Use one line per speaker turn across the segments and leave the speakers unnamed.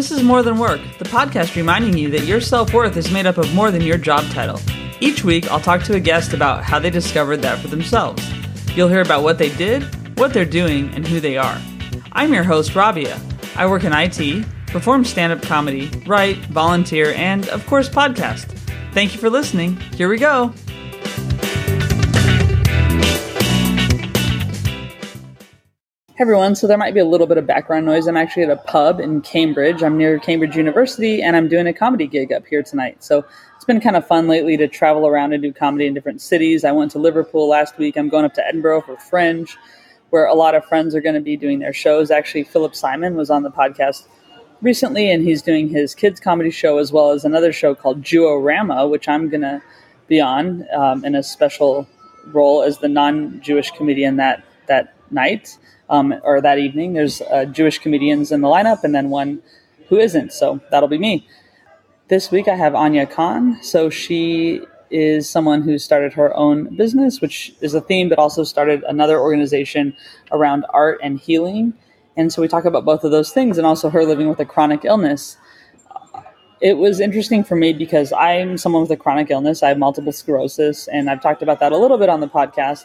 This is More Than Work, the podcast reminding you that your self worth is made up of more than your job title. Each week, I'll talk to a guest about how they discovered that for themselves. You'll hear about what they did, what they're doing, and who they are. I'm your host, Rabia. I work in IT, perform stand up comedy, write, volunteer, and, of course, podcast. Thank you for listening. Here we go. Everyone, so there might be a little bit of background noise. I'm actually at a pub in Cambridge. I'm near Cambridge University and I'm doing a comedy gig up here tonight. So it's been kind of fun lately to travel around and do comedy in different cities. I went to Liverpool last week. I'm going up to Edinburgh for Fringe, where a lot of friends are going to be doing their shows. Actually, Philip Simon was on the podcast recently and he's doing his kids comedy show as well as another show called Jew-O-Rama, which I'm going to be on um, in a special role as the non-Jewish comedian that that night um, or that evening. There's uh, Jewish comedians in the lineup, and then one who isn't. So that'll be me. This week I have Anya Khan. So she is someone who started her own business, which is a theme, but also started another organization around art and healing. And so we talk about both of those things, and also her living with a chronic illness. It was interesting for me because I'm someone with a chronic illness. I have multiple sclerosis, and I've talked about that a little bit on the podcast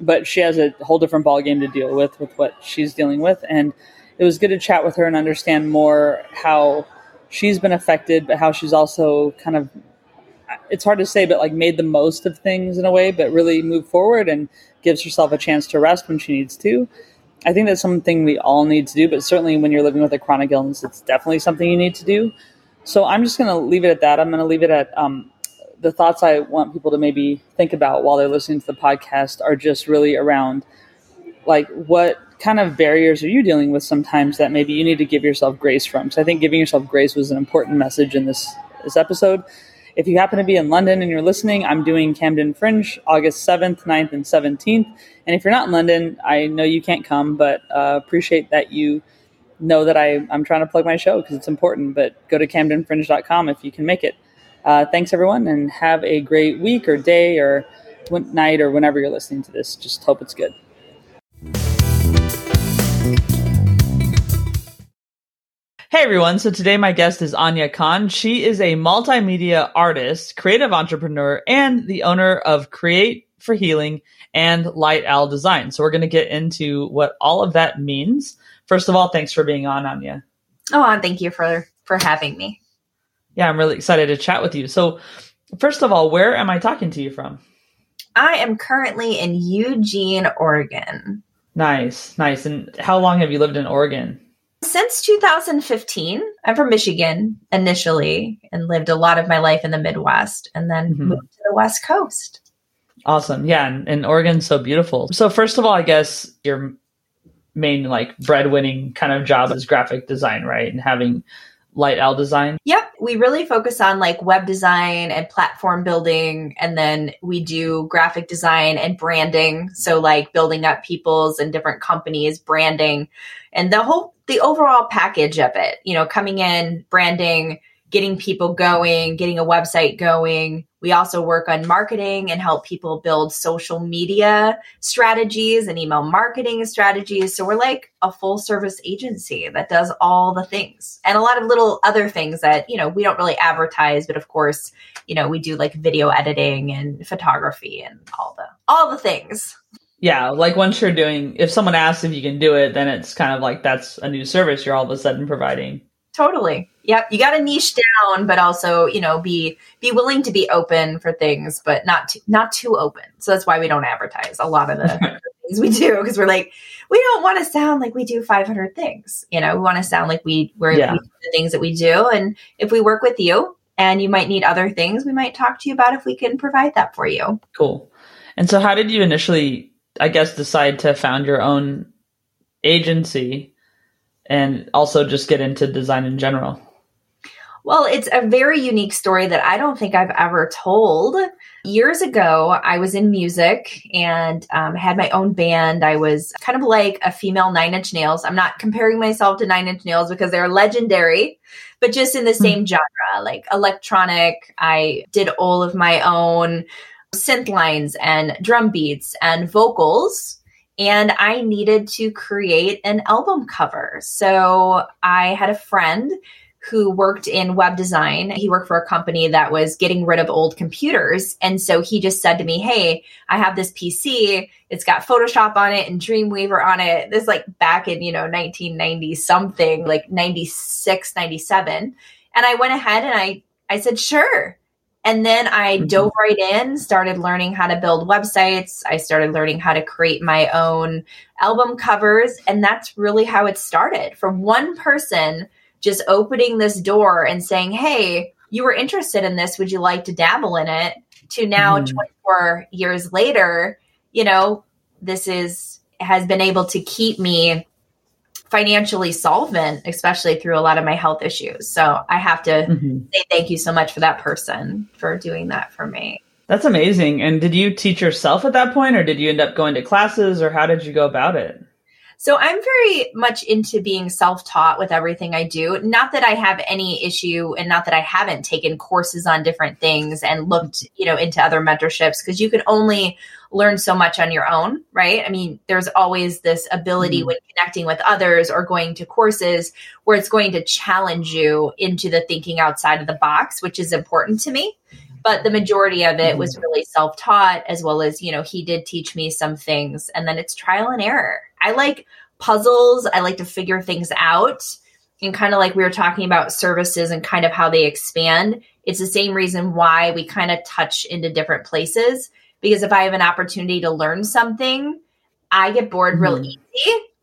but she has a whole different ballgame to deal with with what she's dealing with. And it was good to chat with her and understand more how she's been affected but how she's also kind of it's hard to say but like made the most of things in a way but really moved forward and gives herself a chance to rest when she needs to. I think that's something we all need to do but certainly when you're living with a chronic illness it's definitely something you need to do. So i'm just going to leave it at that. I'm going to leave it at um, the thoughts I want people to maybe think about while they're listening to the podcast are just really around like what kind of barriers are you dealing with sometimes that maybe you need to give yourself grace from. So I think giving yourself grace was an important message in this this episode. If you happen to be in London and you're listening, I'm doing Camden Fringe August 7th, 9th, and 17th. And if you're not in London, I know you can't come, but uh, appreciate that you know that I, I'm trying to plug my show because it's important. But go to camdenfringe.com if you can make it. Uh, thanks, everyone, and have a great week or day or night or whenever you're listening to this. Just hope it's good. Hey everyone, so today my guest is Anya Khan. She is a multimedia artist, creative entrepreneur, and the owner of Create for Healing and Light Owl Design. So we're going to get into what all of that means. First of all, thanks for being on, Anya.
Oh, and thank you for for having me
yeah, I'm really excited to chat with you. So, first of all, where am I talking to you from?
I am currently in Eugene, Oregon.
Nice, nice. And how long have you lived in Oregon?
Since 2015. I'm from Michigan initially and lived a lot of my life in the Midwest and then mm-hmm. moved to the West Coast.
Awesome. Yeah. And, and Oregon's so beautiful. So, first of all, I guess your main like breadwinning kind of job is graphic design, right? And having Light Owl design?
Yep. We really focus on like web design and platform building. And then we do graphic design and branding. So, like building up people's and different companies, branding, and the whole, the overall package of it, you know, coming in, branding, getting people going, getting a website going. We also work on marketing and help people build social media strategies and email marketing strategies. So we're like a full service agency that does all the things and a lot of little other things that, you know, we don't really advertise, but of course, you know, we do like video editing and photography and all the all the things.
Yeah, like once you're doing if someone asks if you can do it, then it's kind of like that's a new service you're all of a sudden providing.
Totally. Yep. You got to niche down, but also, you know, be be willing to be open for things, but not too, not too open. So that's why we don't advertise a lot of the things we do because we're like, we don't want to sound like we do 500 things. You know, we want to sound like we we're yeah. we the things that we do. And if we work with you and you might need other things, we might talk to you about if we can provide that for you.
Cool. And so, how did you initially, I guess, decide to found your own agency? and also just get into design in general?
Well, it's a very unique story that I don't think I've ever told. Years ago, I was in music and um, had my own band. I was kind of like a female Nine Inch Nails. I'm not comparing myself to Nine Inch Nails because they're legendary, but just in the hmm. same genre, like electronic. I did all of my own synth lines and drum beats and vocals and I needed to create an album cover. So I had a friend who worked in web design. He worked for a company that was getting rid of old computers. And so he just said to me, Hey, I have this PC. It's got Photoshop on it and Dreamweaver on it. This like back in, you know, 1990 something, like 96, 97. And I went ahead and I, I said, sure. And then I mm-hmm. dove right in, started learning how to build websites. I started learning how to create my own album covers. And that's really how it started from one person just opening this door and saying, Hey, you were interested in this. Would you like to dabble in it? To now, mm. 24 years later, you know, this is has been able to keep me financially solvent, especially through a lot of my health issues. So I have to mm-hmm. say thank you so much for that person for doing that for me.
That's amazing. And did you teach yourself at that point, or did you end up going to classes, or how did you go about it?
So I'm very much into being self-taught with everything I do. Not that I have any issue and not that I haven't taken courses on different things and looked, you know, into other mentorships because you can only learn so much on your own, right? I mean, there's always this ability mm-hmm. when connecting with others or going to courses where it's going to challenge you into the thinking outside of the box, which is important to me but the majority of it was mm-hmm. really self-taught as well as you know he did teach me some things and then it's trial and error i like puzzles i like to figure things out and kind of like we were talking about services and kind of how they expand it's the same reason why we kind of touch into different places because if i have an opportunity to learn something i get bored mm-hmm. real easy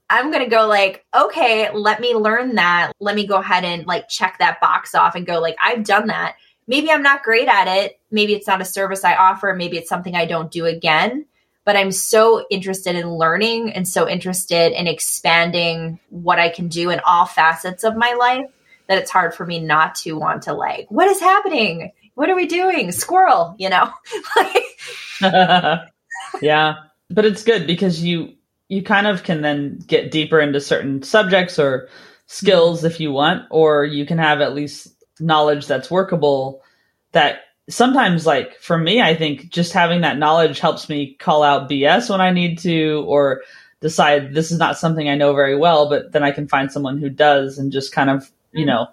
I'm going to go like, okay, let me learn that. Let me go ahead and like check that box off and go like, I've done that maybe I'm not great at it. Maybe it's not a service I offer. Maybe it's something I don't do again. But I'm so interested in learning and so interested in expanding what I can do in all facets of my life that it's hard for me not to want to like, what is happening? What are we doing? Squirrel, you know?
yeah. But it's good because you you kind of can then get deeper into certain subjects or skills if you want, or you can have at least knowledge that's workable that sometimes like for me i think just having that knowledge helps me call out bs when i need to or decide this is not something i know very well but then i can find someone who does and just kind of you mm-hmm. know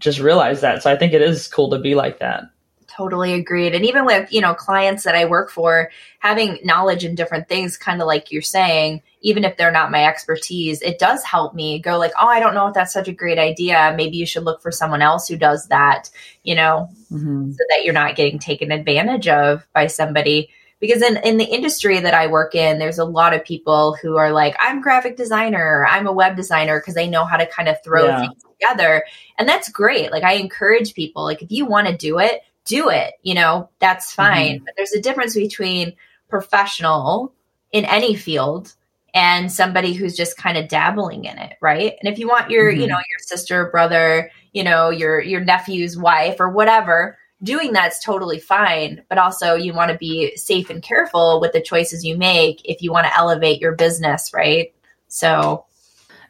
just realize that. So i think it is cool to be like that.
Totally agreed. And even with you know clients that i work for having knowledge in different things kind of like you're saying even if they're not my expertise, it does help me go like, oh, I don't know if that's such a great idea. Maybe you should look for someone else who does that, you know, mm-hmm. so that you're not getting taken advantage of by somebody. Because in, in the industry that I work in, there's a lot of people who are like, I'm graphic designer, I'm a web designer, because they know how to kind of throw yeah. things together. And that's great. Like I encourage people, like if you want to do it, do it, you know, that's fine. Mm-hmm. But there's a difference between professional in any field and somebody who's just kind of dabbling in it right? And if you want your mm-hmm. you know your sister brother you know your your nephew's wife or whatever doing that's totally fine but also you want to be safe and careful with the choices you make if you want to elevate your business right? So.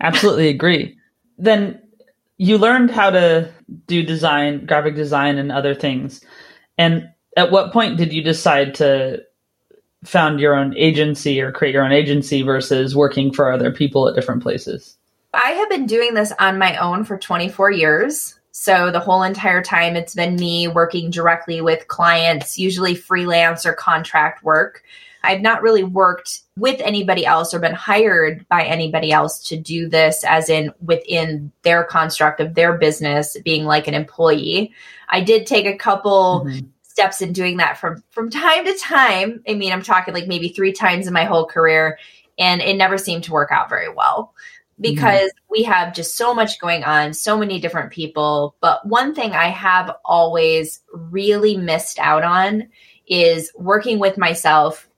Absolutely agree. Then you learned how to do design graphic design and other things. And at what point did you decide to found your own agency or create your own agency versus working for other people at different places?
I have been doing this on my own for 24 years. So the whole entire time it's been me working directly with clients, usually freelance or contract work. I've not really worked with anybody else or been hired by anybody else to do this, as in within their construct of their business, being like an employee. I did take a couple mm-hmm steps in doing that from from time to time. I mean, I'm talking like maybe three times in my whole career, and it never seemed to work out very well because mm-hmm. we have just so much going on, so many different people. But one thing I have always really missed out on is working with myself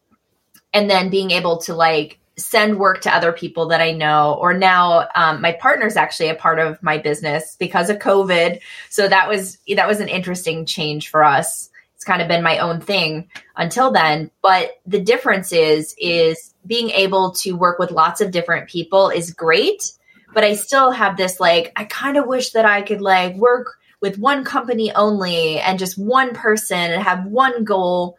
and then being able to like send work to other people that I know. Or now um, my partner's actually a part of my business because of COVID. So that was that was an interesting change for us it's kind of been my own thing until then but the difference is is being able to work with lots of different people is great but i still have this like i kind of wish that i could like work with one company only and just one person and have one goal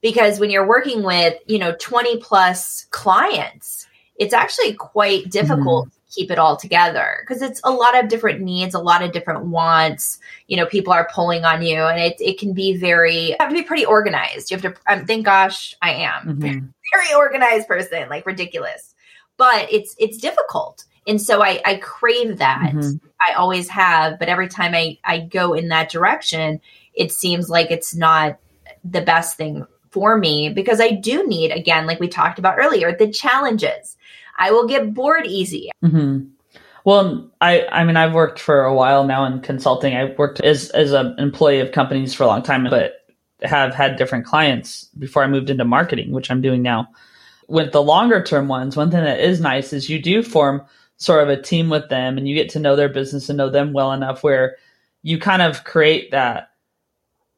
because when you're working with you know 20 plus clients it's actually quite difficult mm-hmm. Keep it all together because it's a lot of different needs, a lot of different wants. You know, people are pulling on you, and it it can be very you have to be pretty organized. You have to. Um, thank gosh, I am mm-hmm. very organized person, like ridiculous. But it's it's difficult, and so I I crave that. Mm-hmm. I always have, but every time I I go in that direction, it seems like it's not the best thing for me because I do need, again, like we talked about earlier, the challenges. I will get bored easy.
Mm-hmm. Well, I, I mean, I've worked for a while now in consulting. I've worked as, as an employee of companies for a long time, but have had different clients before I moved into marketing, which I'm doing now. With the longer term ones, one thing that is nice is you do form sort of a team with them and you get to know their business and know them well enough where you kind of create that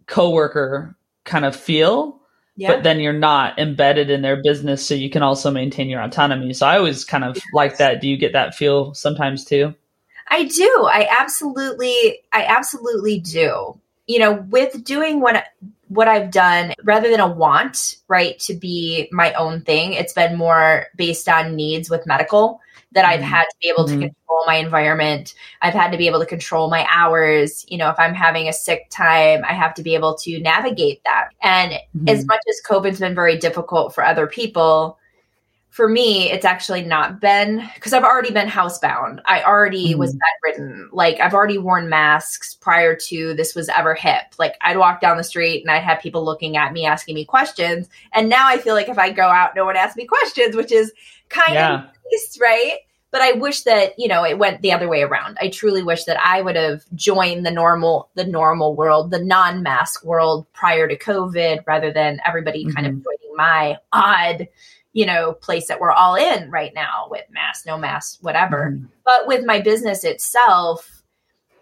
coworker kind of feel yeah. but then you're not embedded in their business so you can also maintain your autonomy. So i always kind of yes. like that. Do you get that feel sometimes too?
I do. I absolutely i absolutely do. You know with doing what what i've done rather than a want right to be my own thing it's been more based on needs with medical that I've mm-hmm. had to be able mm-hmm. to control my environment. I've had to be able to control my hours. You know, if I'm having a sick time, I have to be able to navigate that. And mm-hmm. as much as COVID's been very difficult for other people, for me, it's actually not been because I've already been housebound. I already mm-hmm. was bedridden. Like I've already worn masks prior to this was ever hip. Like I'd walk down the street and I'd have people looking at me, asking me questions. And now I feel like if I go out, no one asks me questions, which is kind yeah. of nice, right? But I wish that, you know, it went the other way around. I truly wish that I would have joined the normal, the normal world, the non-mask world prior to COVID rather than everybody mm-hmm. kind of mm-hmm. joining my odd, you know, place that we're all in right now with mask, no mask, whatever. Mm-hmm. But with my business itself,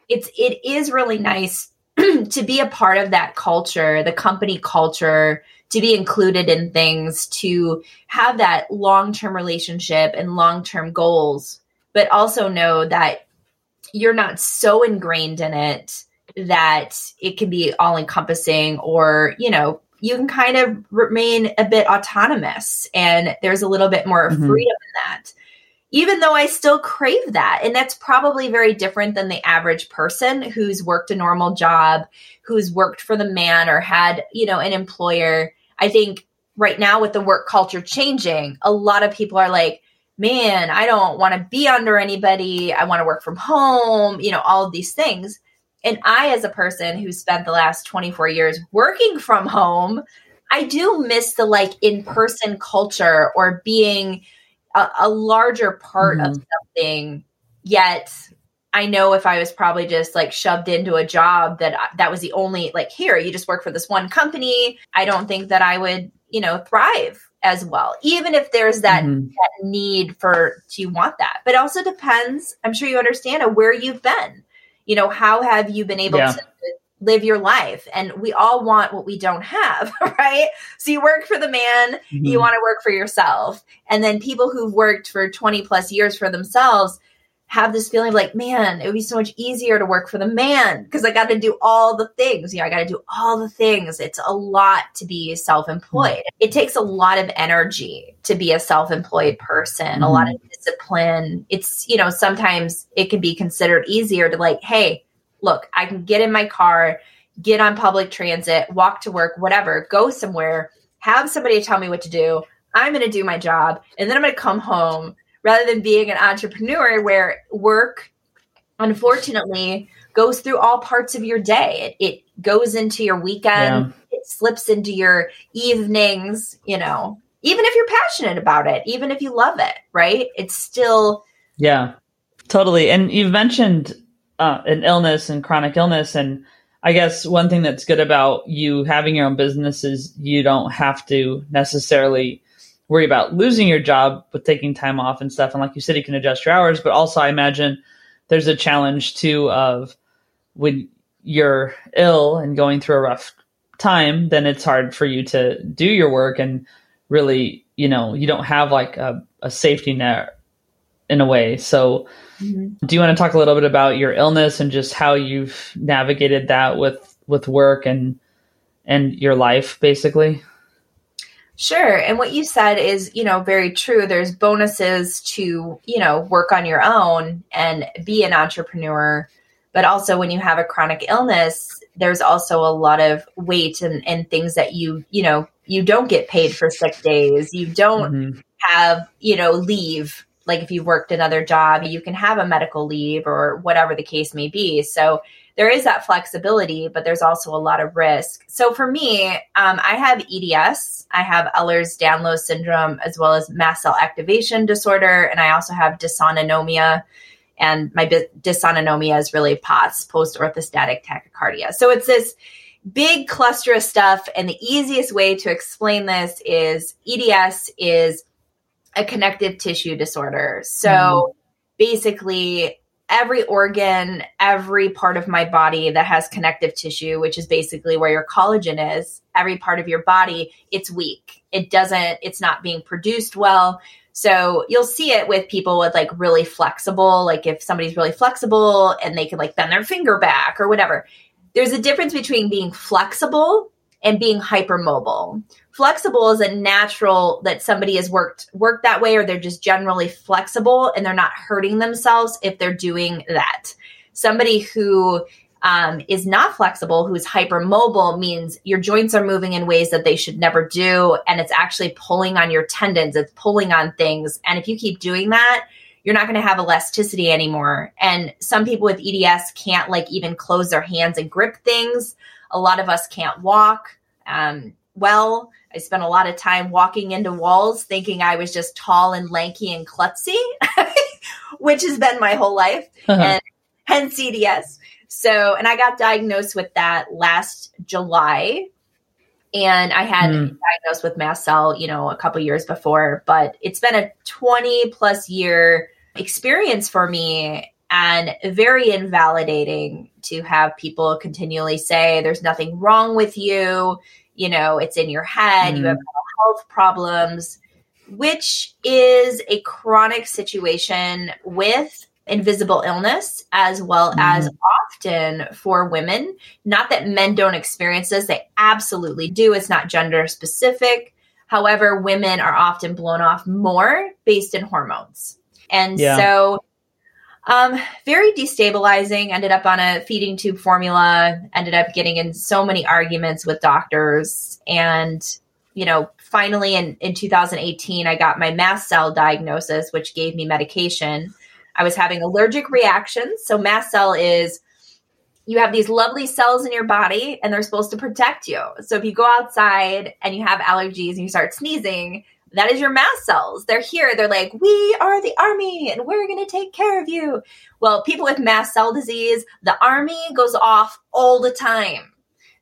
it's it is really nice to be a part of that culture, the company culture, to be included in things, to have that long term relationship and long term goals, but also know that you're not so ingrained in it that it can be all encompassing or, you know, you can kind of remain a bit autonomous and there's a little bit more mm-hmm. freedom in that even though I still crave that. And that's probably very different than the average person who's worked a normal job, who's worked for the man or had, you know, an employer. I think right now with the work culture changing, a lot of people are like, man, I don't want to be under anybody. I want to work from home, you know, all of these things. And I, as a person who spent the last 24 years working from home, I do miss the like in person culture or being a, a larger part mm-hmm. of something yet I know if I was probably just like shoved into a job that that was the only like here you just work for this one company, I don't think that I would, you know, thrive as well. Even if there's that, mm-hmm. that need for to want that. But also depends, I'm sure you understand where you've been. You know, how have you been able yeah. to live your life and we all want what we don't have right so you work for the man mm-hmm. you want to work for yourself and then people who've worked for 20 plus years for themselves have this feeling of like man it would be so much easier to work for the man because i got to do all the things you know i got to do all the things it's a lot to be self-employed mm-hmm. it takes a lot of energy to be a self-employed person mm-hmm. a lot of discipline it's you know sometimes it can be considered easier to like hey look, I can get in my car, get on public transit, walk to work, whatever, go somewhere, have somebody tell me what to do. I'm going to do my job and then I'm going to come home rather than being an entrepreneur where work, unfortunately, goes through all parts of your day. It, it goes into your weekend, yeah. it slips into your evenings, you know, even if you're passionate about it, even if you love it, right? It's still.
Yeah, totally. And you've mentioned uh, an illness and chronic illness. And I guess one thing that's good about you having your own business is you don't have to necessarily worry about losing your job with taking time off and stuff. And like you said, you can adjust your hours, but also I imagine there's a challenge too of when you're ill and going through a rough time, then it's hard for you to do your work and really, you know, you don't have like a, a safety net in a way. So Mm-hmm. Do you want to talk a little bit about your illness and just how you've navigated that with with work and and your life basically?
Sure. And what you said is, you know, very true. There's bonuses to, you know, work on your own and be an entrepreneur. But also when you have a chronic illness, there's also a lot of weight and, and things that you, you know, you don't get paid for sick days. You don't mm-hmm. have, you know, leave. Like if you've worked another job, you can have a medical leave or whatever the case may be. So there is that flexibility, but there's also a lot of risk. So for me, um, I have EDS, I have Ehlers-Danlos syndrome, as well as mast cell activation disorder, and I also have dysautonomia. And my dysautonomia is really POTS, post orthostatic tachycardia. So it's this big cluster of stuff. And the easiest way to explain this is EDS is a connective tissue disorder. So mm. basically, every organ, every part of my body that has connective tissue, which is basically where your collagen is, every part of your body, it's weak. It doesn't, it's not being produced well. So you'll see it with people with like really flexible, like if somebody's really flexible and they can like bend their finger back or whatever. There's a difference between being flexible and being hypermobile. Flexible is a natural that somebody has worked worked that way or they're just generally flexible and they're not hurting themselves if they're doing that. Somebody who um, is not flexible, who's hypermobile, means your joints are moving in ways that they should never do. And it's actually pulling on your tendons, it's pulling on things. And if you keep doing that, you're not going to have elasticity anymore. And some people with EDS can't like even close their hands and grip things. A lot of us can't walk um, well. I spent a lot of time walking into walls thinking I was just tall and lanky and klutzy, which has been my whole life, uh-huh. and hence EDS. So, and I got diagnosed with that last July and I had mm. diagnosed with mast cell, you know, a couple years before, but it's been a 20 plus year experience for me and very invalidating to have people continually say there's nothing wrong with you, you know, it's in your head, mm. you have health problems, which is a chronic situation with invisible illness as well mm-hmm. as often for women. Not that men don't experience this, they absolutely do. It's not gender specific. However, women are often blown off more based in hormones. And yeah. so, um, very destabilizing. Ended up on a feeding tube formula, ended up getting in so many arguments with doctors. And, you know, finally in, in 2018, I got my mast cell diagnosis, which gave me medication I was having allergic reactions. So mast cell is you have these lovely cells in your body and they're supposed to protect you. So if you go outside and you have allergies and you start sneezing, that is your mast cells. They're here. They're like, we are the army and we're going to take care of you. Well, people with mast cell disease, the army goes off all the time.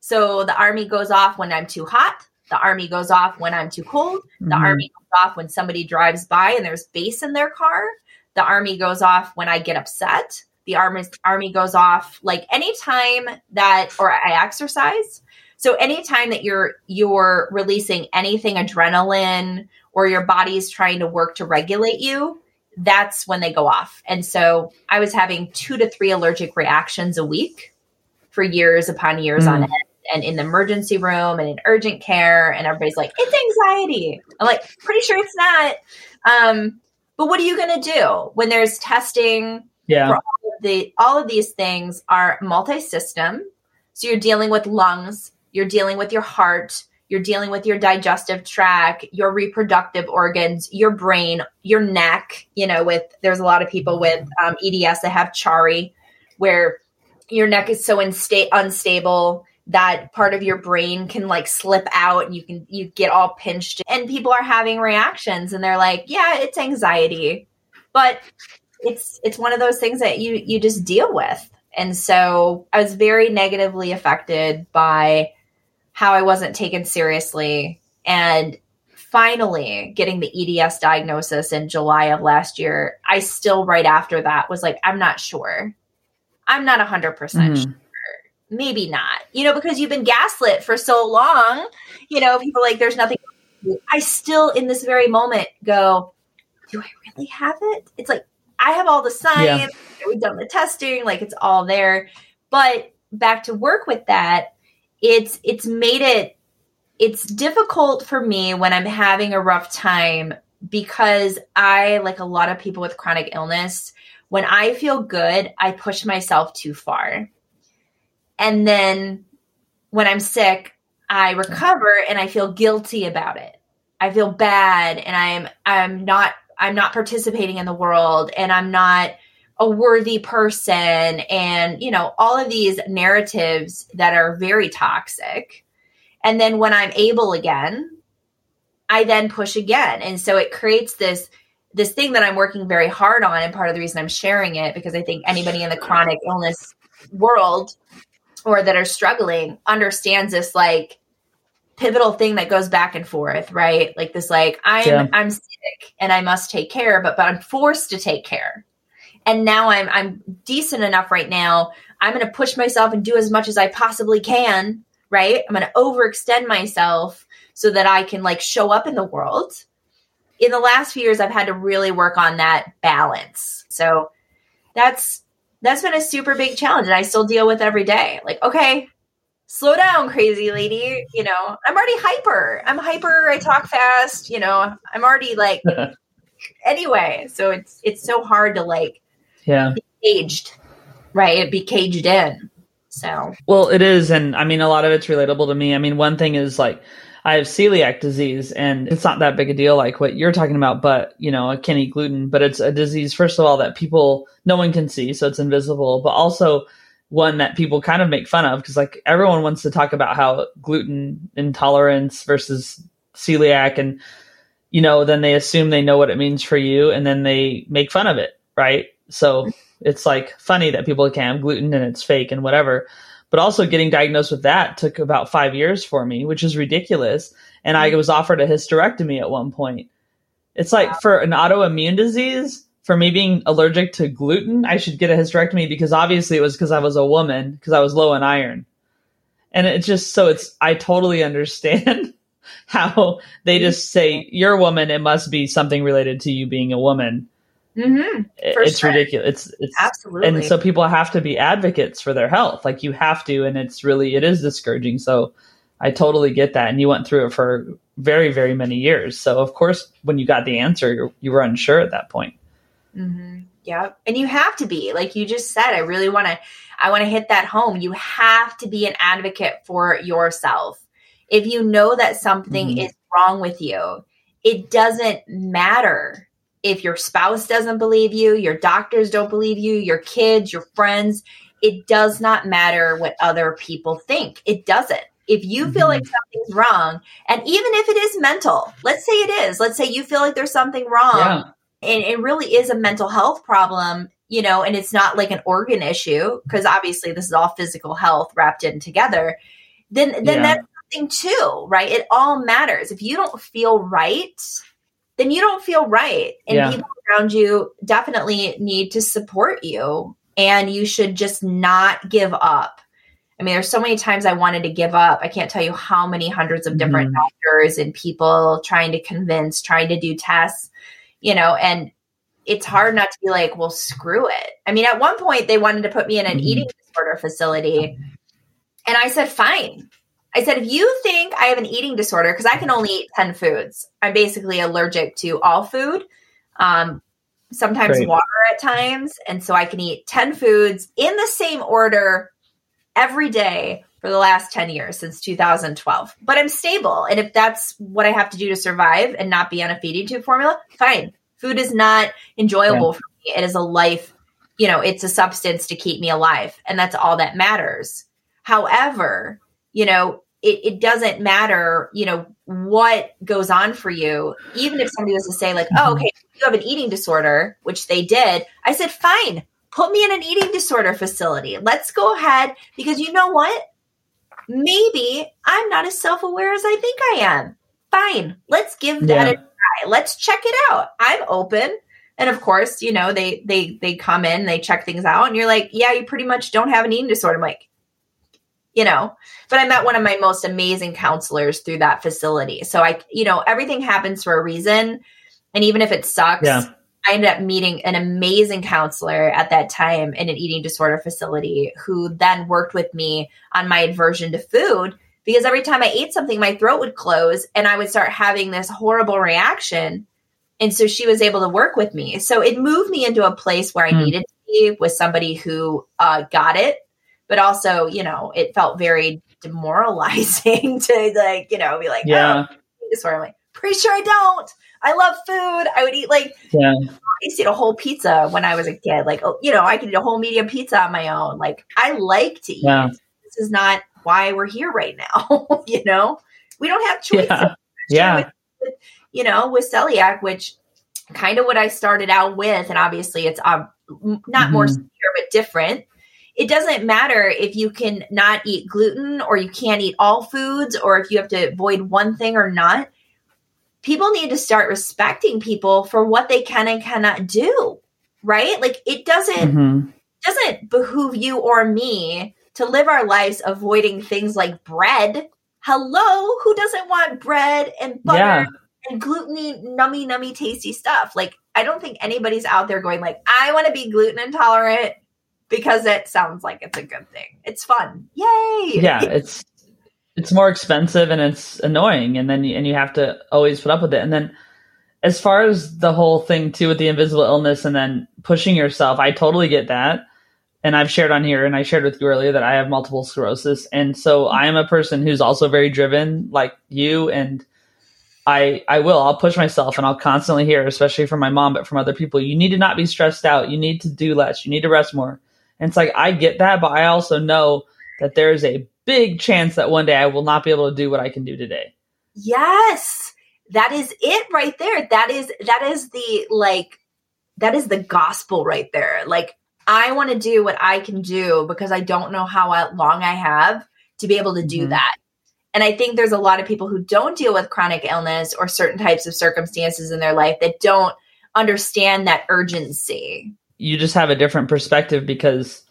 So the army goes off when I'm too hot. The army goes off when I'm too cold. The mm-hmm. army goes off when somebody drives by and there's bass in their car. The army goes off when I get upset. The army army goes off like anytime that or I exercise. So anytime that you're you're releasing anything adrenaline or your body's trying to work to regulate you, that's when they go off. And so I was having 2 to 3 allergic reactions a week for years upon years mm. on end and in the emergency room and in urgent care and everybody's like it's anxiety i'm like pretty sure it's not um, but what are you going to do when there's testing?
Yeah.
all of the all of these things are multi-system. So you're dealing with lungs, you're dealing with your heart, you're dealing with your digestive tract, your reproductive organs, your brain, your neck. You know, with there's a lot of people with um, EDS that have Chiari, where your neck is so unstable that part of your brain can like slip out and you can you get all pinched and people are having reactions and they're like yeah it's anxiety but it's it's one of those things that you you just deal with and so i was very negatively affected by how i wasn't taken seriously and finally getting the eds diagnosis in july of last year i still right after that was like i'm not sure i'm not 100% mm-hmm. sure maybe not, you know, because you've been gaslit for so long. You know, people like, there's nothing. I still, in this very moment, go, do I really have it? It's like, I have all the science, yeah. we've done the testing, like it's all there. But back to work with that, it's it's made it it's difficult for me when I'm having a rough time because I, like a lot of people with chronic illness, when I feel good, I push myself too far. And then when I'm sick, I recover and I feel guilty about it. I feel bad and I'm I'm not I'm not participating in the world and I'm not a worthy person and you know all of these narratives that are very toxic. And then when I'm able again, I then push again. And so it creates this this thing that I'm working very hard on and part of the reason I'm sharing it because I think anybody in the chronic illness world or that are struggling understands this like pivotal thing that goes back and forth, right? Like this like I'm yeah. I'm sick and I must take care, but but I'm forced to take care. And now I'm I'm decent enough right now. I'm going to push myself and do as much as I possibly can, right? I'm going to overextend myself so that I can like show up in the world. In the last few years I've had to really work on that balance. So that's that's been a super big challenge and I still deal with every day. Like, okay, slow down, crazy lady. You know, I'm already hyper. I'm hyper. I talk fast. You know, I'm already like, anyway. So it's it's so hard to like,
yeah,
caged, right? It'd be caged in. So
well, it is, and I mean, a lot of it's relatable to me. I mean, one thing is like I have celiac disease and it's not that big a deal like what you're talking about, but you know, I can't eat gluten, but it's a disease, first of all, that people, no one can see. So it's invisible, but also one that people kind of make fun of because like everyone wants to talk about how gluten intolerance versus celiac and, you know, then they assume they know what it means for you and then they make fun of it. Right. So it's like funny that people can have gluten and it's fake and whatever. But also getting diagnosed with that took about five years for me, which is ridiculous. And I was offered a hysterectomy at one point. It's like for an autoimmune disease, for me being allergic to gluten, I should get a hysterectomy because obviously it was because I was a woman, because I was low in iron. And it's just so it's, I totally understand how they just say, you're a woman, it must be something related to you being a woman.
Mm-hmm,
it's sure. ridiculous. It's it's
absolutely,
and so people have to be advocates for their health. Like you have to, and it's really it is discouraging. So I totally get that, and you went through it for very very many years. So of course, when you got the answer, you were unsure at that point.
Mm-hmm. Yeah, and you have to be like you just said. I really want to. I want to hit that home. You have to be an advocate for yourself. If you know that something mm-hmm. is wrong with you, it doesn't matter if your spouse doesn't believe you, your doctors don't believe you, your kids, your friends, it does not matter what other people think. It doesn't. If you feel like mm-hmm. something's wrong, and even if it is mental, let's say it is, let's say you feel like there's something wrong, yeah. and it really is a mental health problem, you know, and it's not like an organ issue, because obviously this is all physical health wrapped in together, then then yeah. that's something too, right? It all matters. If you don't feel right, then you don't feel right. And yeah. people around you definitely need to support you. And you should just not give up. I mean, there's so many times I wanted to give up. I can't tell you how many hundreds of different mm. doctors and people trying to convince, trying to do tests, you know, and it's hard not to be like, well, screw it. I mean, at one point they wanted to put me in an mm. eating disorder facility. And I said, fine, I said, if you think I have an eating disorder, because I can only eat 10 foods, I'm basically allergic to all food, um, sometimes Great. water at times. And so I can eat 10 foods in the same order every day for the last 10 years since 2012. But I'm stable. And if that's what I have to do to survive and not be on a feeding tube formula, fine. Food is not enjoyable for me. It is a life, you know, it's a substance to keep me alive. And that's all that matters. However, you know, it, it doesn't matter, you know, what goes on for you. Even if somebody was to say, like, oh, mm-hmm. okay, you have an eating disorder, which they did, I said, fine, put me in an eating disorder facility. Let's go ahead because you know what? Maybe I'm not as self aware as I think I am. Fine, let's give that yeah. a try. Let's check it out. I'm open. And of course, you know, they they they come in, they check things out, and you're like, yeah, you pretty much don't have an eating disorder. I'm like, you know but i met one of my most amazing counselors through that facility so i you know everything happens for a reason and even if it sucks yeah. i ended up meeting an amazing counselor at that time in an eating disorder facility who then worked with me on my aversion to food because every time I ate something, my throat would close and I would start having this horrible reaction. And so she was able to work with me. So it moved me into a place where I mm. needed to be with somebody who uh, got it, but also, you know, it felt very demoralizing to like, you know, be like,
yeah,
oh, this I'm like, pretty sure I don't. I love food. I would eat like,
yeah. I
used to eat a whole pizza when I was a kid. Like, oh, you know, I could eat a whole medium pizza on my own. Like, I like to eat. Yeah. This is not why we're here right now. you know, we don't have choices.
Yeah. yeah.
With, with, you know, with celiac, which kind of what I started out with, and obviously it's um, not mm-hmm. more severe but different. It doesn't matter if you can not eat gluten or you can't eat all foods or if you have to avoid one thing or not. People need to start respecting people for what they can and cannot do, right? Like it doesn't mm-hmm. doesn't behoove you or me to live our lives avoiding things like bread. Hello, who doesn't want bread and butter yeah. and gluteny, nummy, nummy, tasty stuff? Like, I don't think anybody's out there going like, I want to be gluten intolerant because it sounds like it's a good thing. It's fun. Yay.
Yeah, it's it's more expensive and it's annoying and then you, and you have to always put up with it. And then as far as the whole thing too with the invisible illness and then pushing yourself, I totally get that and I've shared on here and I shared with you earlier that I have multiple sclerosis. And so I am a person who's also very driven like you and I I will I'll push myself and I'll constantly hear especially from my mom but from other people you need to not be stressed out. You need to do less. You need to rest more. And it's like I get that but I also know that there is a big chance that one day I will not be able to do what I can do today.
Yes. That is it right there. That is that is the like that is the gospel right there. Like I want to do what I can do because I don't know how long I have to be able to do mm-hmm. that. And I think there's a lot of people who don't deal with chronic illness or certain types of circumstances in their life that don't understand that urgency.
You just have a different perspective because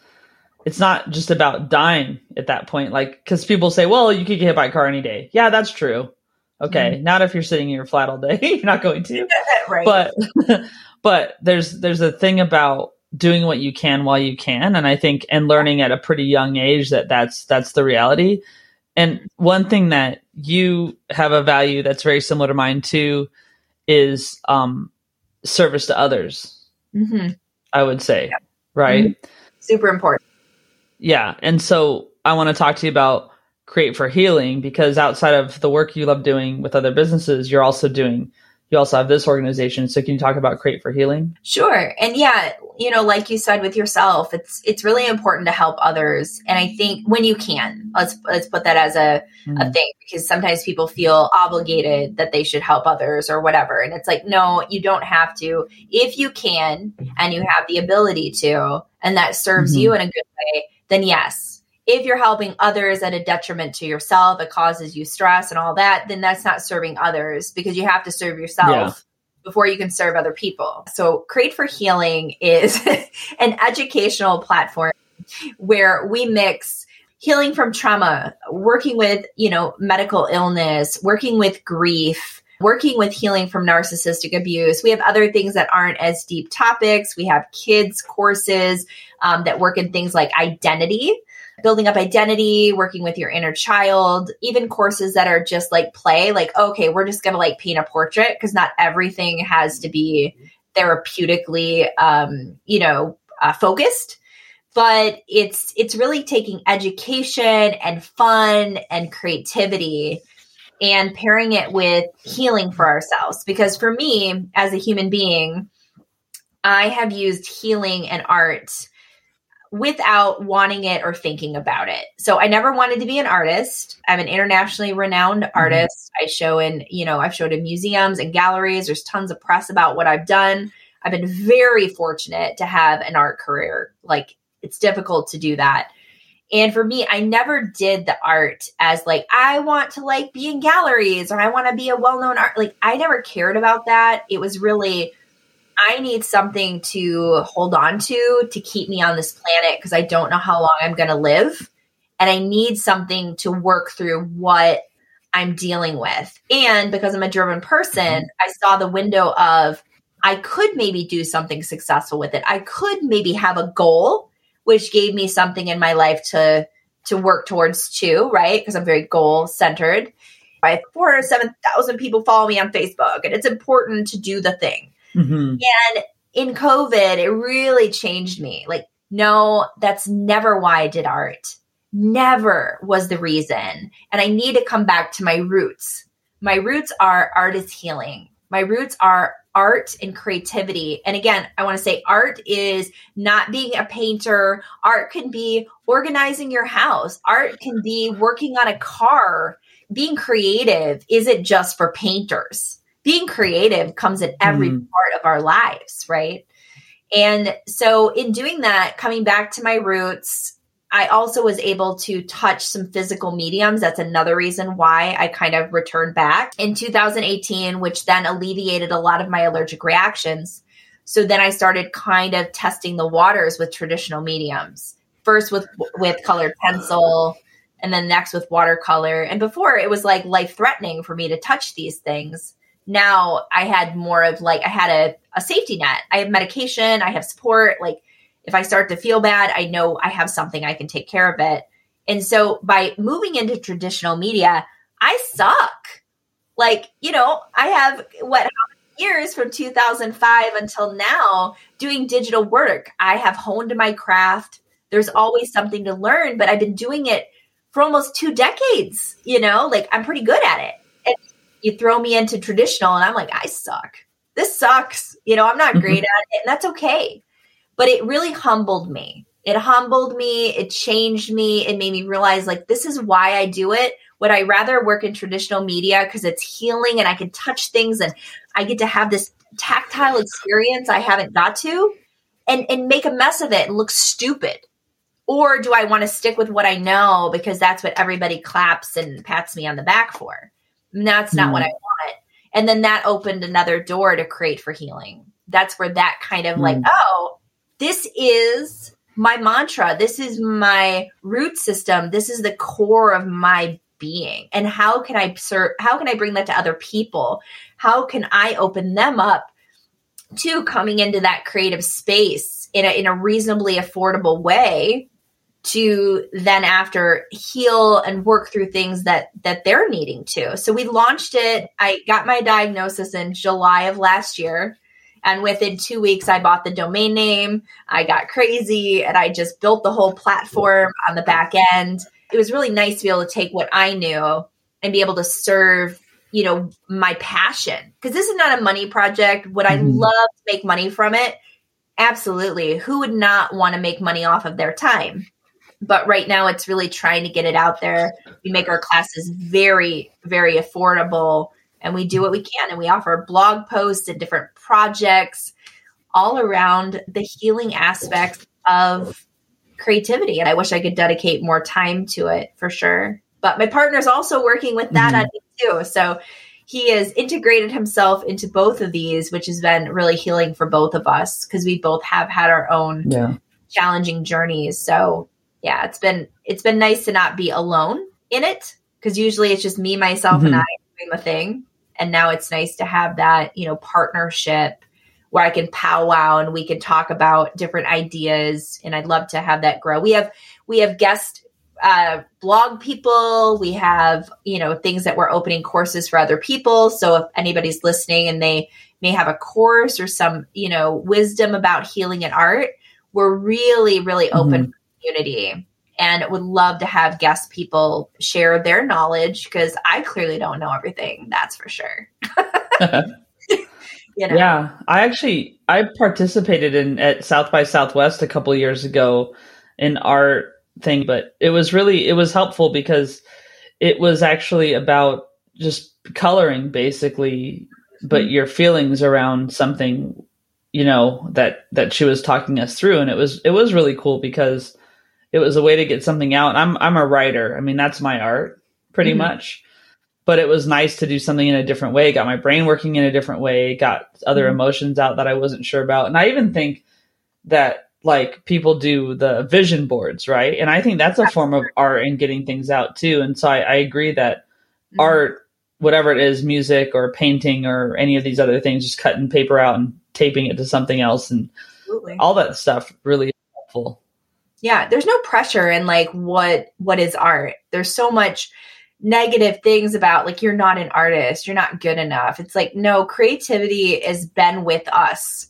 it's not just about dying at that point. Like, because people say, well, you could get hit by a car any day. Yeah, that's true. Okay, mm-hmm. not if you're sitting in your flat all day. you're not going to.
right.
But but there's there's a thing about doing what you can while you can and i think and learning at a pretty young age that that's that's the reality and one thing that you have a value that's very similar to mine too is um service to others
mm-hmm.
I would say yeah. right mm-hmm.
super important
yeah and so i want to talk to you about create for healing because outside of the work you love doing with other businesses you're also doing you also have this organization. So can you talk about Create for Healing?
Sure. And yeah, you know, like you said with yourself, it's it's really important to help others. And I think when you can, let's let's put that as a, mm. a thing because sometimes people feel obligated that they should help others or whatever. And it's like, no, you don't have to. If you can and you have the ability to, and that serves mm-hmm. you in a good way, then yes, if you're helping others at a detriment to yourself, it causes you stress and all that, then that's not serving others because you have to serve yourself. Yeah. Before you can serve other people. So, Create for Healing is an educational platform where we mix healing from trauma, working with, you know, medical illness, working with grief, working with healing from narcissistic abuse. We have other things that aren't as deep topics. We have kids courses um, that work in things like identity building up identity, working with your inner child, even courses that are just like play, like, okay, we're just going to like paint a portrait because not everything has to be therapeutically, um, you know, uh, focused. But it's it's really taking education and fun and creativity and pairing it with healing for ourselves. Because for me, as a human being, I have used healing and art without wanting it or thinking about it. So I never wanted to be an artist. I'm an internationally renowned mm-hmm. artist. I show in, you know, I've showed in museums and galleries. There's tons of press about what I've done. I've been very fortunate to have an art career. Like it's difficult to do that. And for me, I never did the art as like I want to like be in galleries or I want to be a well-known art. Like I never cared about that. It was really I need something to hold on to to keep me on this planet because I don't know how long I'm going to live. And I need something to work through what I'm dealing with. And because I'm a driven person, mm-hmm. I saw the window of I could maybe do something successful with it. I could maybe have a goal, which gave me something in my life to to work towards too, right? Because I'm very goal centered. I have 407,000 people follow me on Facebook, and it's important to do the thing. Mm-hmm. And in COVID, it really changed me. Like, no, that's never why I did art. Never was the reason. And I need to come back to my roots. My roots are art is healing. My roots are art and creativity. And again, I want to say art is not being a painter. Art can be organizing your house. Art can be working on a car. Being creative isn't just for painters. Being creative comes in every mm. part of our lives, right? And so in doing that, coming back to my roots, I also was able to touch some physical mediums. That's another reason why I kind of returned back in 2018, which then alleviated a lot of my allergic reactions. So then I started kind of testing the waters with traditional mediums. First with with colored pencil, and then next with watercolor. And before it was like life threatening for me to touch these things. Now I had more of like I had a, a safety net. I have medication, I have support, like if I start to feel bad, I know I have something I can take care of it. And so by moving into traditional media, I suck. Like, you know, I have what years from 2005 until now doing digital work. I have honed my craft. There's always something to learn, but I've been doing it for almost two decades, you know, like I'm pretty good at it. You throw me into traditional and I'm like, I suck. This sucks. You know, I'm not mm-hmm. great at it. And that's okay but it really humbled me. It humbled me. It changed me. It made me realize like this is why I do it. Would I rather work in traditional media because it's healing and I can touch things and I get to have this tactile experience I haven't got to and and make a mess of it and look stupid? Or do I want to stick with what I know because that's what everybody claps and pats me on the back for? That's not mm. what I want. And then that opened another door to create for healing. That's where that kind of mm. like, oh, this is my mantra. This is my root system. This is the core of my being. And how can I serve, how can I bring that to other people? How can I open them up to coming into that creative space in a, in a reasonably affordable way to then after heal and work through things that that they're needing to. So we launched it. I got my diagnosis in July of last year. And within two weeks, I bought the domain name. I got crazy and I just built the whole platform on the back end. It was really nice to be able to take what I knew and be able to serve, you know, my passion. Because this is not a money project. Would I mm-hmm. love to make money from it? Absolutely. Who would not want to make money off of their time? But right now, it's really trying to get it out there. We make our classes very, very affordable and we do what we can and we offer blog posts and different projects all around the healing aspects of creativity and i wish i could dedicate more time to it for sure but my partner is also working with that mm-hmm. too so he has integrated himself into both of these which has been really healing for both of us because we both have had our own yeah. challenging journeys so yeah it's been it's been nice to not be alone in it because usually it's just me myself mm-hmm. and i doing the thing and now it's nice to have that you know partnership where i can powwow and we can talk about different ideas and i'd love to have that grow we have we have guest uh, blog people we have you know things that we're opening courses for other people so if anybody's listening and they may have a course or some you know wisdom about healing and art we're really really open mm-hmm. Community and would love to have guest people share their knowledge because I clearly don't know everything. That's for sure.
you know? Yeah, I actually I participated in at South by Southwest a couple years ago in art thing, but it was really it was helpful because it was actually about just coloring basically, but mm-hmm. your feelings around something you know that that she was talking us through and it was it was really cool because it was a way to get something out. I'm I'm a writer. I mean, that's my art pretty mm-hmm. much. But it was nice to do something in a different way. Got my brain working in a different way. Got other mm-hmm. emotions out that I wasn't sure about. And I even think that like people do the vision boards, right? And I think that's a form of art and getting things out too. And so I, I agree that mm-hmm. art, whatever it is, music or painting or any of these other things, just cutting paper out and taping it to something else and Absolutely. all that stuff really helpful.
Yeah, there's no pressure in like what what is art. There's so much negative things about like you're not an artist, you're not good enough. It's like no, creativity has been with us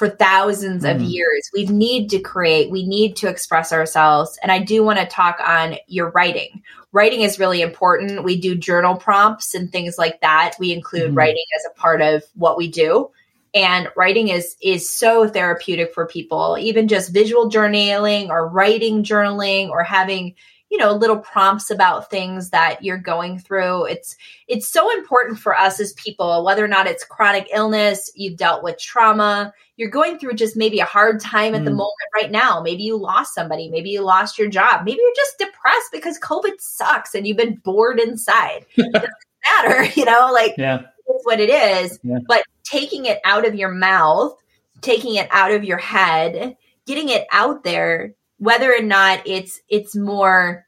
for thousands mm. of years. We need to create, we need to express ourselves. And I do want to talk on your writing. Writing is really important. We do journal prompts and things like that. We include mm. writing as a part of what we do and writing is is so therapeutic for people even just visual journaling or writing journaling or having you know little prompts about things that you're going through it's it's so important for us as people whether or not it's chronic illness you've dealt with trauma you're going through just maybe a hard time at mm. the moment right now maybe you lost somebody maybe you lost your job maybe you're just depressed because covid sucks and you've been bored inside it doesn't matter you know like yeah. It's what it is yeah. but taking it out of your mouth, taking it out of your head, getting it out there, whether or not it's it's more,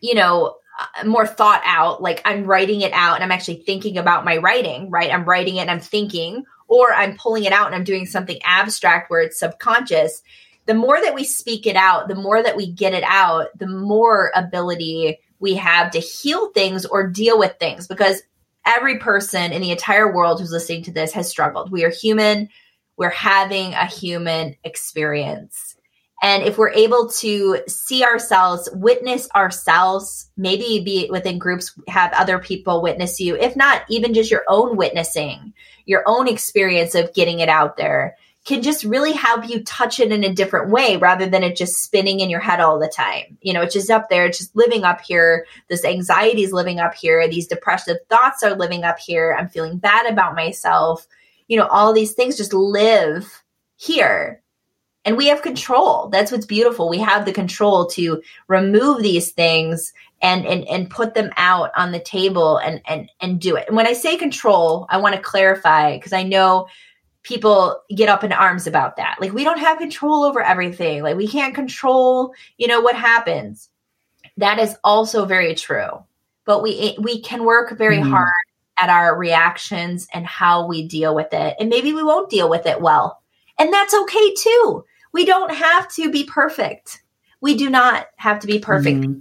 you know, uh, more thought out, like I'm writing it out and I'm actually thinking about my writing, right? I'm writing it and I'm thinking, or I'm pulling it out and I'm doing something abstract where it's subconscious. The more that we speak it out, the more that we get it out, the more ability we have to heal things or deal with things because every person in the entire world who's listening to this has struggled. We are human. We're having a human experience. And if we're able to see ourselves, witness ourselves, maybe be within groups, have other people witness you, if not even just your own witnessing, your own experience of getting it out there, can just really help you touch it in a different way rather than it just spinning in your head all the time. You know, it's just up there, it's just living up here. This anxiety is living up here. These depressive thoughts are living up here. I'm feeling bad about myself. You know, all these things just live here. And we have control. That's what's beautiful. We have the control to remove these things and and and put them out on the table and and and do it. And when I say control, I want to clarify because I know people get up in arms about that. Like we don't have control over everything. Like we can't control, you know, what happens. That is also very true. But we we can work very mm-hmm. hard at our reactions and how we deal with it. And maybe we won't deal with it well. And that's okay too. We don't have to be perfect. We do not have to be perfect. Mm-hmm.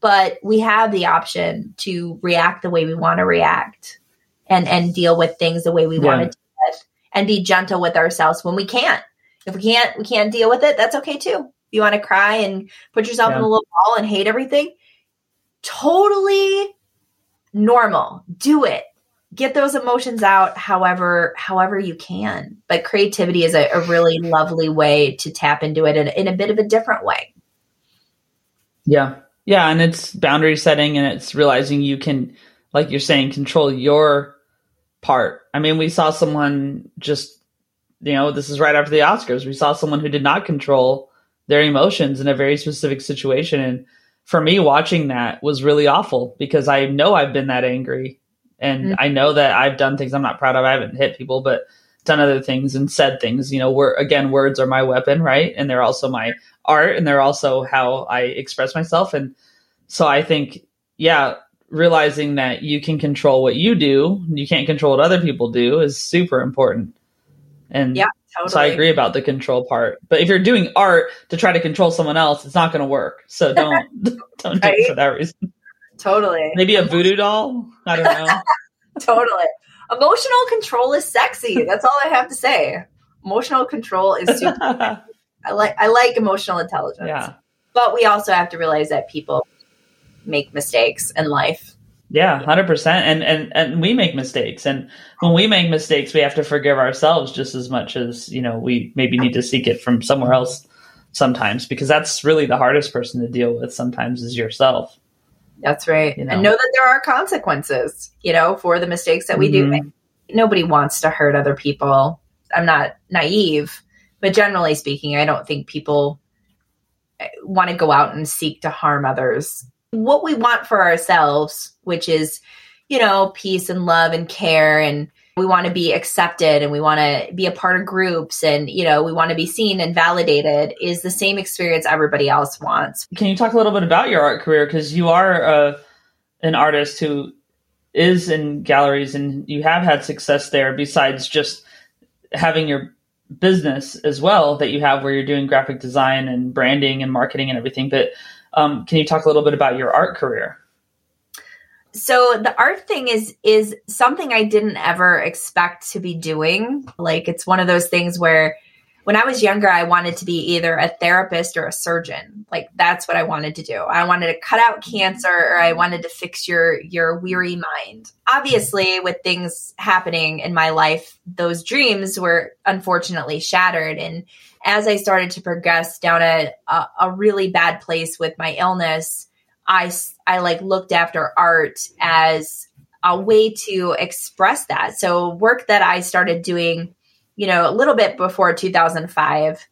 But we have the option to react the way we want to react and and deal with things the way we yeah. want to and be gentle with ourselves when we can't. If we can't, we can't deal with it. That's okay too. If you want to cry and put yourself yeah. in a little ball and hate everything, totally normal. Do it. Get those emotions out however however you can. But creativity is a, a really lovely way to tap into it in, in a bit of a different way.
Yeah. Yeah. And it's boundary setting and it's realizing you can, like you're saying, control your part. I mean, we saw someone just, you know, this is right after the Oscars. We saw someone who did not control their emotions in a very specific situation. And for me, watching that was really awful because I know I've been that angry. And mm-hmm. I know that I've done things I'm not proud of. I haven't hit people, but done other things and said things. You know, where again, words are my weapon, right? And they're also my art and they're also how I express myself. And so I think, yeah, realizing that you can control what you do, you can't control what other people do is super important. And yeah, totally. so I agree about the control part. But if you're doing art to try to control someone else, it's not going to work. So don't don't right? do it for that reason.
Totally.
Maybe a voodoo doll. I don't know.
totally. Emotional control is sexy. That's all I have to say. Emotional control is super. I like I like emotional intelligence.
Yeah.
But we also have to realize that people make mistakes in life.
Yeah, hundred percent. And and and we make mistakes, and when we make mistakes, we have to forgive ourselves just as much as you know we maybe need to seek it from somewhere else sometimes because that's really the hardest person to deal with. Sometimes is yourself.
That's right, you know? and know that there are consequences, you know, for the mistakes that we mm-hmm. do make. Nobody wants to hurt other people. I'm not naive, but generally speaking, I don't think people eh, want to go out and seek to harm others what we want for ourselves, which is, you know, peace and love and care and we want to be accepted and we want to be a part of groups and you know we want to be seen and validated is the same experience everybody else wants
can you talk a little bit about your art career because you are uh, an artist who is in galleries and you have had success there besides just having your business as well that you have where you're doing graphic design and branding and marketing and everything. But um, can you talk a little bit about your art career?
So the art thing is is something I didn't ever expect to be doing. Like it's one of those things where when I was younger, I wanted to be either a therapist or a surgeon. Like that's what I wanted to do. I wanted to cut out cancer or I wanted to fix your your weary mind. Obviously, with things happening in my life, those dreams were unfortunately shattered. And as I started to progress down a, a, a really bad place with my illness, I I like looked after art as a way to express that. So work that I started doing you know, a little bit before 2005.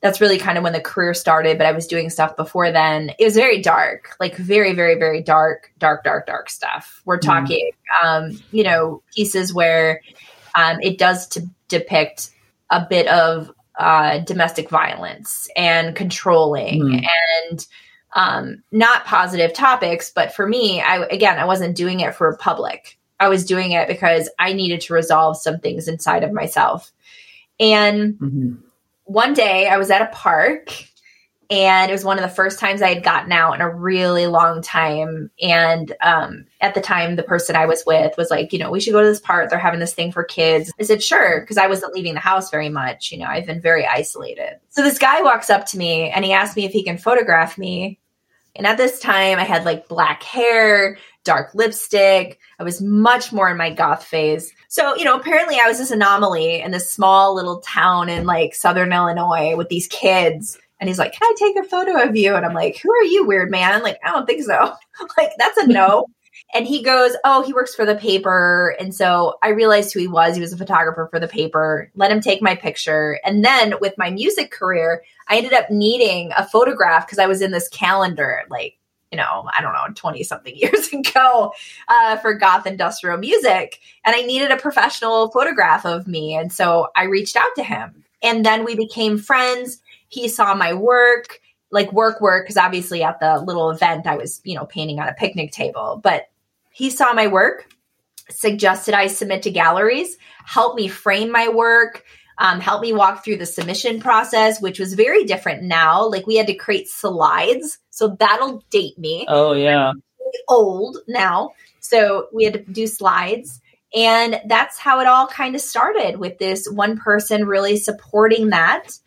That's really kind of when the career started, but I was doing stuff before then. It was very dark, like very, very, very dark, dark, dark, dark stuff. We're mm-hmm. talking, mm. um, you know, pieces where um, it does to depict a bit of uh, domestic violence and controlling mm. and um, not positive topics. But for me, I again, I wasn't doing it for public. I was doing it because I needed to resolve some things inside of myself. And mm-hmm. one day I was at a park and it was one of the first times I had gotten out in a really long time. And um, at the time, the person I was with was like, you know, we should go to this park. They're having this thing for kids. I said, sure, because I wasn't leaving the house very much. You know, I've been very isolated. So this guy walks up to me and he asked me if he can photograph me. And at this time, I had like black hair, dark lipstick. I was much more in my goth phase. So, you know, apparently I was this anomaly in this small little town in like southern Illinois with these kids. And he's like, Can I take a photo of you? And I'm like, Who are you, weird man? Like, I don't think so. like, that's a no. and he goes, Oh, he works for the paper. And so I realized who he was. He was a photographer for the paper. Let him take my picture. And then with my music career, I ended up needing a photograph because I was in this calendar, like you know, I don't know, 20 something years ago uh, for goth industrial music. And I needed a professional photograph of me. And so I reached out to him. And then we became friends. He saw my work, like work, work, because obviously at the little event I was, you know, painting on a picnic table. But he saw my work, suggested I submit to galleries, helped me frame my work um, helped me walk through the submission process, which was very different now. Like we had to create slides. So that'll date me.
Oh, yeah.
old now. So we had to do slides. And that's how it all kind of started with this one person really supporting that.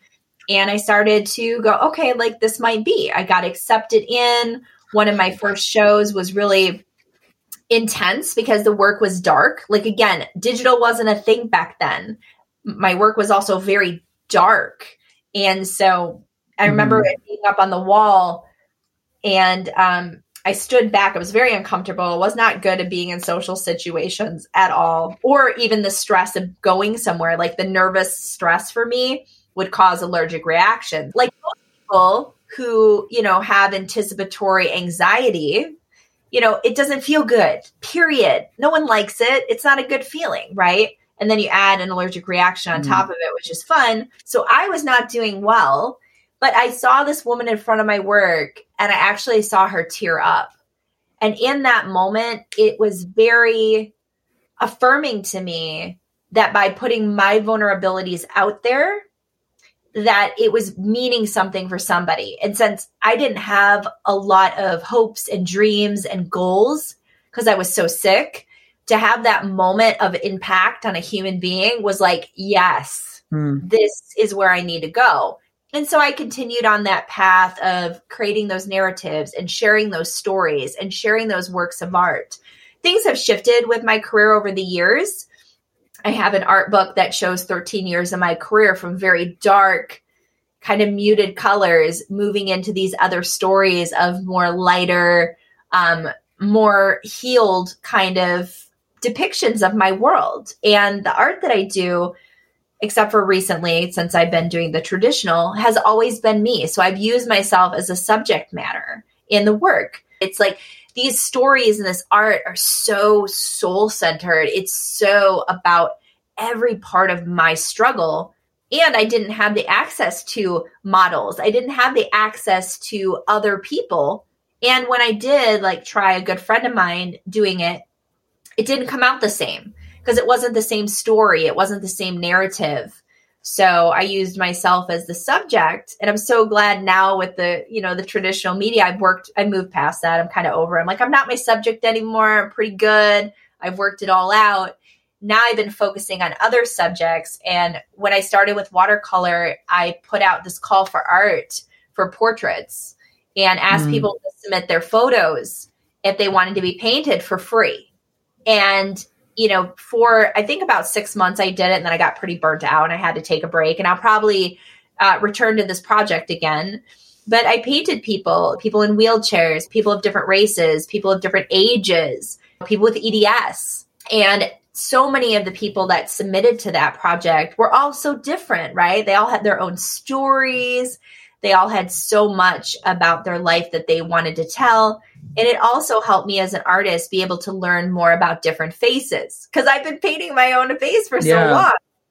And I started to go, okay, like this might be. I got accepted in. One of my first shows was really intense because the work was dark. Like, again, digital wasn't a thing back then my work was also very dark. And so I remember mm. being up on the wall and um, I stood back. I was very uncomfortable. I was not good at being in social situations at all, or even the stress of going somewhere. Like the nervous stress for me would cause allergic reactions. Like most people who, you know, have anticipatory anxiety, you know, it doesn't feel good, period. No one likes it. It's not a good feeling, right? and then you add an allergic reaction on mm top of it, which is fun. So I was not doing well, but I saw this woman in front of my work and I actually saw her tear up. And in that moment, it was very affirming to me that by putting my vulnerabilities out there, that it was meaning something for somebody. And since I didn't have a lot of hopes and dreams and goals because I was so sick, to have that moment of impact on a human being was like, yes, mm. this is where I need to go. And so I continued on that path of creating those narratives and sharing those stories and sharing those works of art. Things have shifted with my career over the years. I have an art book that shows 13 years of my career from very dark, kind of muted colors, moving into these other stories of more lighter, um, more healed kind of depictions of my world. And the art that I do, except for recently, since I've been doing the traditional, has always been me. So I've used myself as a subject matter in the work. It's like these stories and this art are so soul centered. It's so about every part of my struggle. And I didn't have the access to models, I didn't have the access to other people. And when I did, like, try a good friend of mine doing it, it didn't come out the same because it wasn't the same story, it wasn't the same narrative. So I used myself as the subject and I'm so glad now with the, you know, the traditional media I've worked I moved past that. I'm kind of over. I'm like I'm not my subject anymore. I'm pretty good. I've worked it all out. Now I've been focusing on other subjects and when I started with watercolor, I put out this call for art for portraits and asked mm. people to submit their photos if they wanted to be painted for free. And you know, for I think about six months I did it and then I got pretty burnt out and I had to take a break. And I'll probably uh, return to this project again. But I painted people, people in wheelchairs, people of different races, people of different ages, people with EDS. And so many of the people that submitted to that project were all so different, right? They all had their own stories. They all had so much about their life that they wanted to tell. And it also helped me as an artist be able to learn more about different faces because I've been painting my own face for so yeah. long.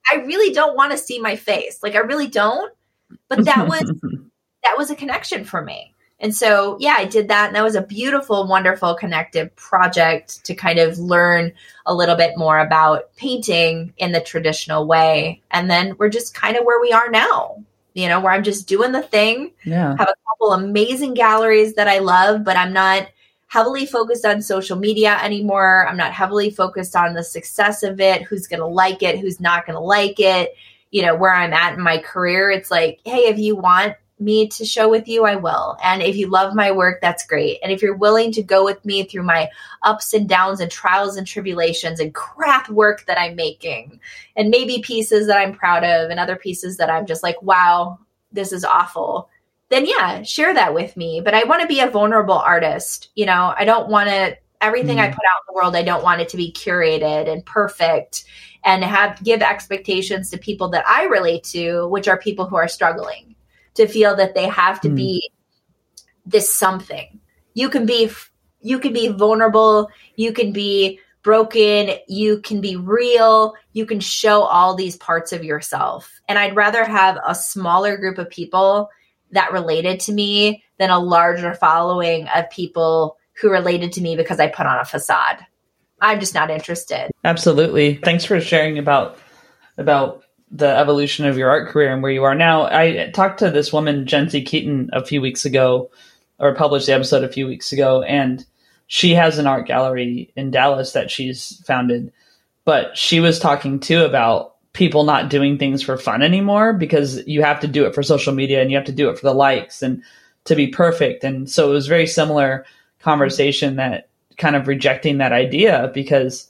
I really don't want to see my face. Like I really don't. But that was that was a connection for me. And so, yeah, I did that. And that was a beautiful, wonderful connective project to kind of learn a little bit more about painting in the traditional way. And then we're just kind of where we are now you know, where I'm just doing the thing.
Yeah.
Have a couple amazing galleries that I love, but I'm not heavily focused on social media anymore. I'm not heavily focused on the success of it, who's going to like it, who's not going to like it. You know, where I'm at in my career, it's like, hey, if you want me to show with you, I will. And if you love my work, that's great. And if you're willing to go with me through my ups and downs and trials and tribulations and crap work that I'm making, and maybe pieces that I'm proud of and other pieces that I'm just like, wow, this is awful, then yeah, share that with me. But I want to be a vulnerable artist. You know, I don't want to, everything mm. I put out in the world, I don't want it to be curated and perfect and have give expectations to people that I relate to, which are people who are struggling to feel that they have to mm. be this something. You can be you can be vulnerable, you can be broken, you can be real, you can show all these parts of yourself. And I'd rather have a smaller group of people that related to me than a larger following of people who related to me because I put on a facade. I'm just not interested.
Absolutely. Thanks for sharing about about the evolution of your art career and where you are now. I talked to this woman, Jency Keaton, a few weeks ago, or published the episode a few weeks ago, and she has an art gallery in Dallas that she's founded. But she was talking too about people not doing things for fun anymore because you have to do it for social media and you have to do it for the likes and to be perfect. And so it was very similar conversation that kind of rejecting that idea because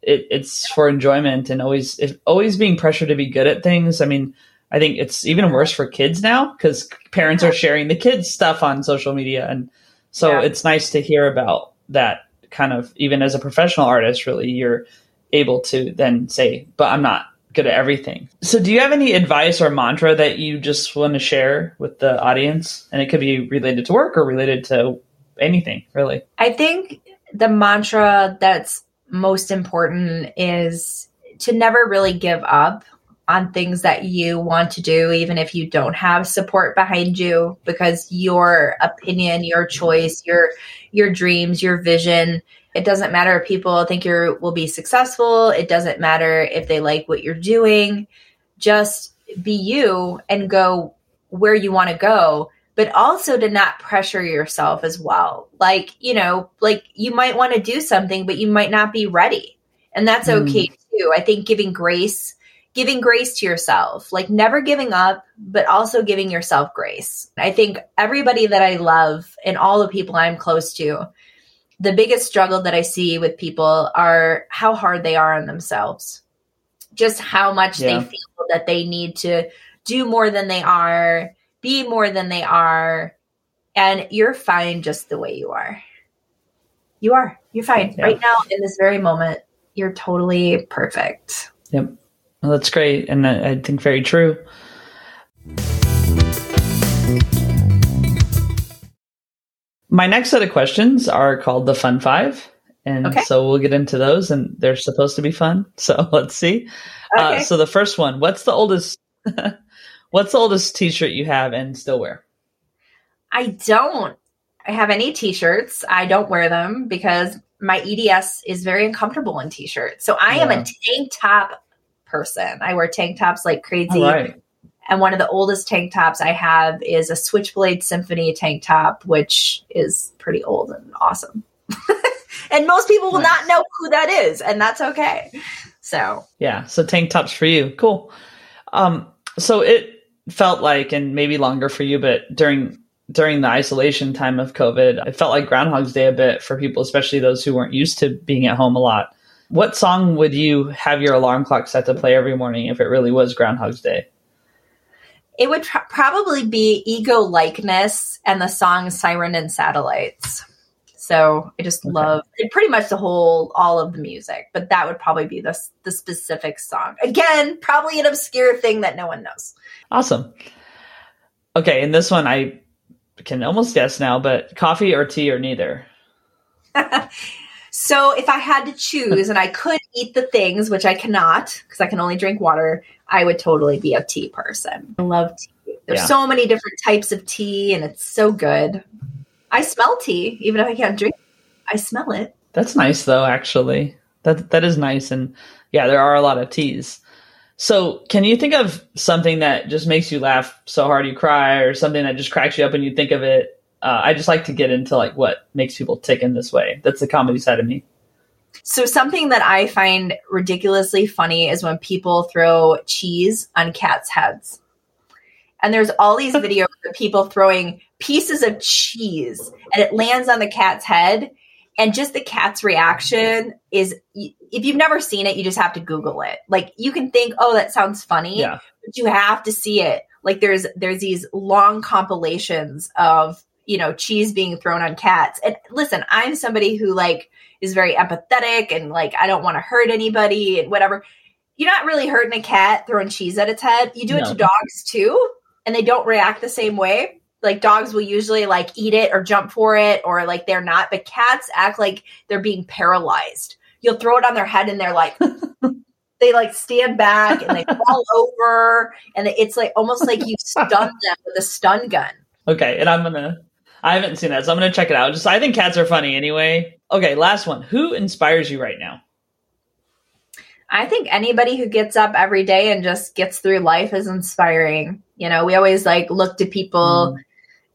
it, it's for enjoyment and always always being pressured to be good at things. I mean, I think it's even worse for kids now because parents are sharing the kids stuff on social media, and so yeah. it's nice to hear about that kind of even as a professional artist. Really, you're able to then say, "But I'm not good at everything." So, do you have any advice or mantra that you just want to share with the audience? And it could be related to work or related to anything, really.
I think the mantra that's most important is to never really give up on things that you want to do, even if you don't have support behind you, because your opinion, your choice, your your dreams, your vision, it doesn't matter if people think you will be successful. It doesn't matter if they like what you're doing. Just be you and go where you want to go but also to not pressure yourself as well. Like, you know, like you might want to do something, but you might not be ready. And that's mm. okay too. I think giving grace, giving grace to yourself, like never giving up, but also giving yourself grace. I think everybody that I love and all the people I'm close to, the biggest struggle that I see with people are how hard they are on themselves. Just how much yeah. they feel that they need to do more than they are be more than they are, and you're fine just the way you are. You are. You're fine. Yeah. Right now, in this very moment, you're totally perfect.
Yep. Well, that's great. And I, I think very true. My next set of questions are called the Fun Five. And okay. so we'll get into those, and they're supposed to be fun. So let's see. Uh, okay. Uh, so the first one What's the oldest What's the oldest T-shirt you have and still wear?
I don't I have any T-shirts. I don't wear them because my EDS is very uncomfortable in T-shirts. So I yeah. am a tank top person. I wear tank tops like crazy.
Right.
And one of the oldest tank tops I have is a Switchblade Symphony tank top, which is pretty old and awesome. and most people will
Nice.
not know who that is, and that's okay. So,
Yeah. So tank tops for you. Cool. Um, so it felt like, and maybe longer for you, but during during the isolation time of COVID, it felt like Groundhog's Day a bit for people, especially those who weren't used to being at home a lot. What song would you have your alarm clock set to play every morning if it really was Groundhog's Day?
It would pr- probably be Ego Likeness and the song Siren and Satellites. So I just
Okay.
love pretty much the whole, all of the music, but that would probably be the, the specific song. Again, probably an obscure thing that no one knows.
Awesome. Okay, and this one I can almost guess now, but coffee or tea or neither.
So if I had to choose and I could eat the things, which I cannot because I can only drink water, I would totally be a tea person. I love tea. There's
Yeah.
so many different types of tea and it's so good. I smell tea, even if I can't drink. it. I smell it.
That's nice though, actually. That that is nice and yeah, there are a lot of teas. So, can you think of something that just makes you laugh so hard you cry or something that just cracks you up when you think of it? Uh, I just like to get into like what makes people tick in this way. That's the comedy side of me.
So something that I find ridiculously funny is when people throw cheese on cats' heads. And there's all these videos of people throwing pieces of cheese and it lands on the cat's head and just the cat's reaction is if you've never seen it you just have to google it. Like you can think, "Oh, that sounds funny."
Yeah.
but you have to see it. Like there's there's these long compilations of you know cheese being thrown on cats. And listen, I'm somebody who like is very empathetic and like I don't want to hurt anybody and whatever. You're not really hurting a cat throwing cheese at its head. You do it to dogs too, and they don't react the same way. Like dogs will usually like eat it or jump for it or like they're not, but cats act like they're being paralyzed. You'll throw it on their head and they're like they like stand back and they fall over and it's like almost like you stun them with a stun gun.
Okay, and I'm gonna. I haven't seen that, so I'm gonna check it out. Just I think cats are funny anyway. Okay, last one. Who inspires you right now?
I think anybody who gets up every day and just gets through life is inspiring. You know, we always like look to people hmm.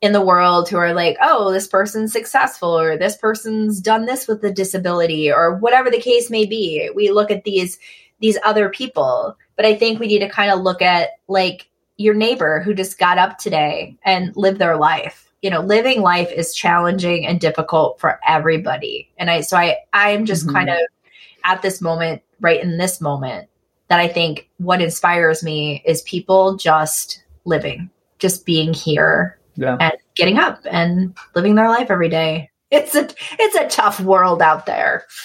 in the world who are like, oh, this person's successful or this person's done this with a disability or whatever the case may be. We look at these these other people, but I think we need to kind of look at like your neighbor who just got up today and lived their life. You know, living life is challenging and difficult for everybody. And I so I I'm just
Mhm.
kind of at this moment, right in this moment, that I think what inspires me is people just living, just being here
Yeah.
and getting up and living their life every day. It's a it's a tough world out there.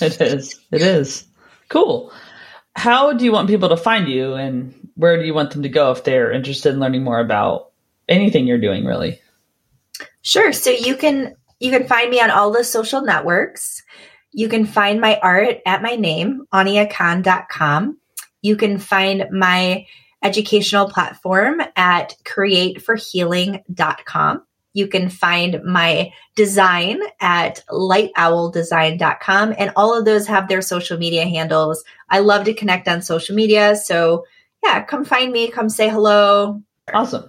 It is. It is. Cool. How do you want people to find you and where do you want them to go if they're interested in learning more about anything you're doing really?
Sure. So you can you can find me on all the social networks. You can find my art at my name, aniakhan.com. You can find my educational platform at createforhealing.com. You can find my design at lightowldesign.com. And all of those have their social media handles. I love to connect on social media. So, yeah, come find me, come say hello.
Awesome.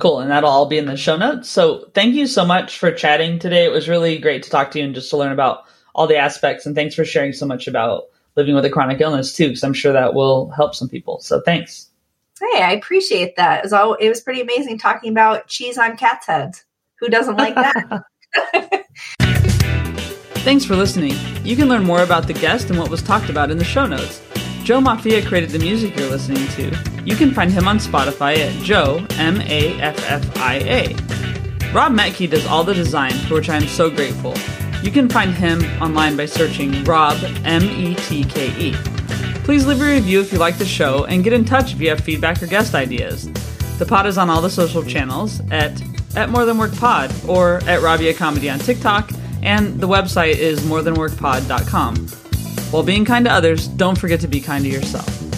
Cool. And that'll all be in the show notes. So thank you so much for chatting today. It was really great to talk to you and just to learn about all the aspects. And thanks for sharing so much about living with a chronic illness too, because I'm sure that will help some people. So thanks.
Hey, I appreciate that. It was, all, it was pretty amazing talking about cheese on cat's heads. Who doesn't like that?
Thanks for listening. You can learn more about the guest and what was talked about in the show notes. Joe Maffia created the music you're listening to. You can find him on Spotify at Joe, M A F F I A. Rob Metke does all the design, for which I am so grateful. You can find him online by searching Rob, M E T K E. Please leave a review if you like the show and get in touch if you have feedback or guest ideas. The pod is on all the social channels at at More Than Work Pod or at Rabia Comedy on TikTok, and the website is morethanworkpod.com. While being kind to others, don't forget to be kind to yourself.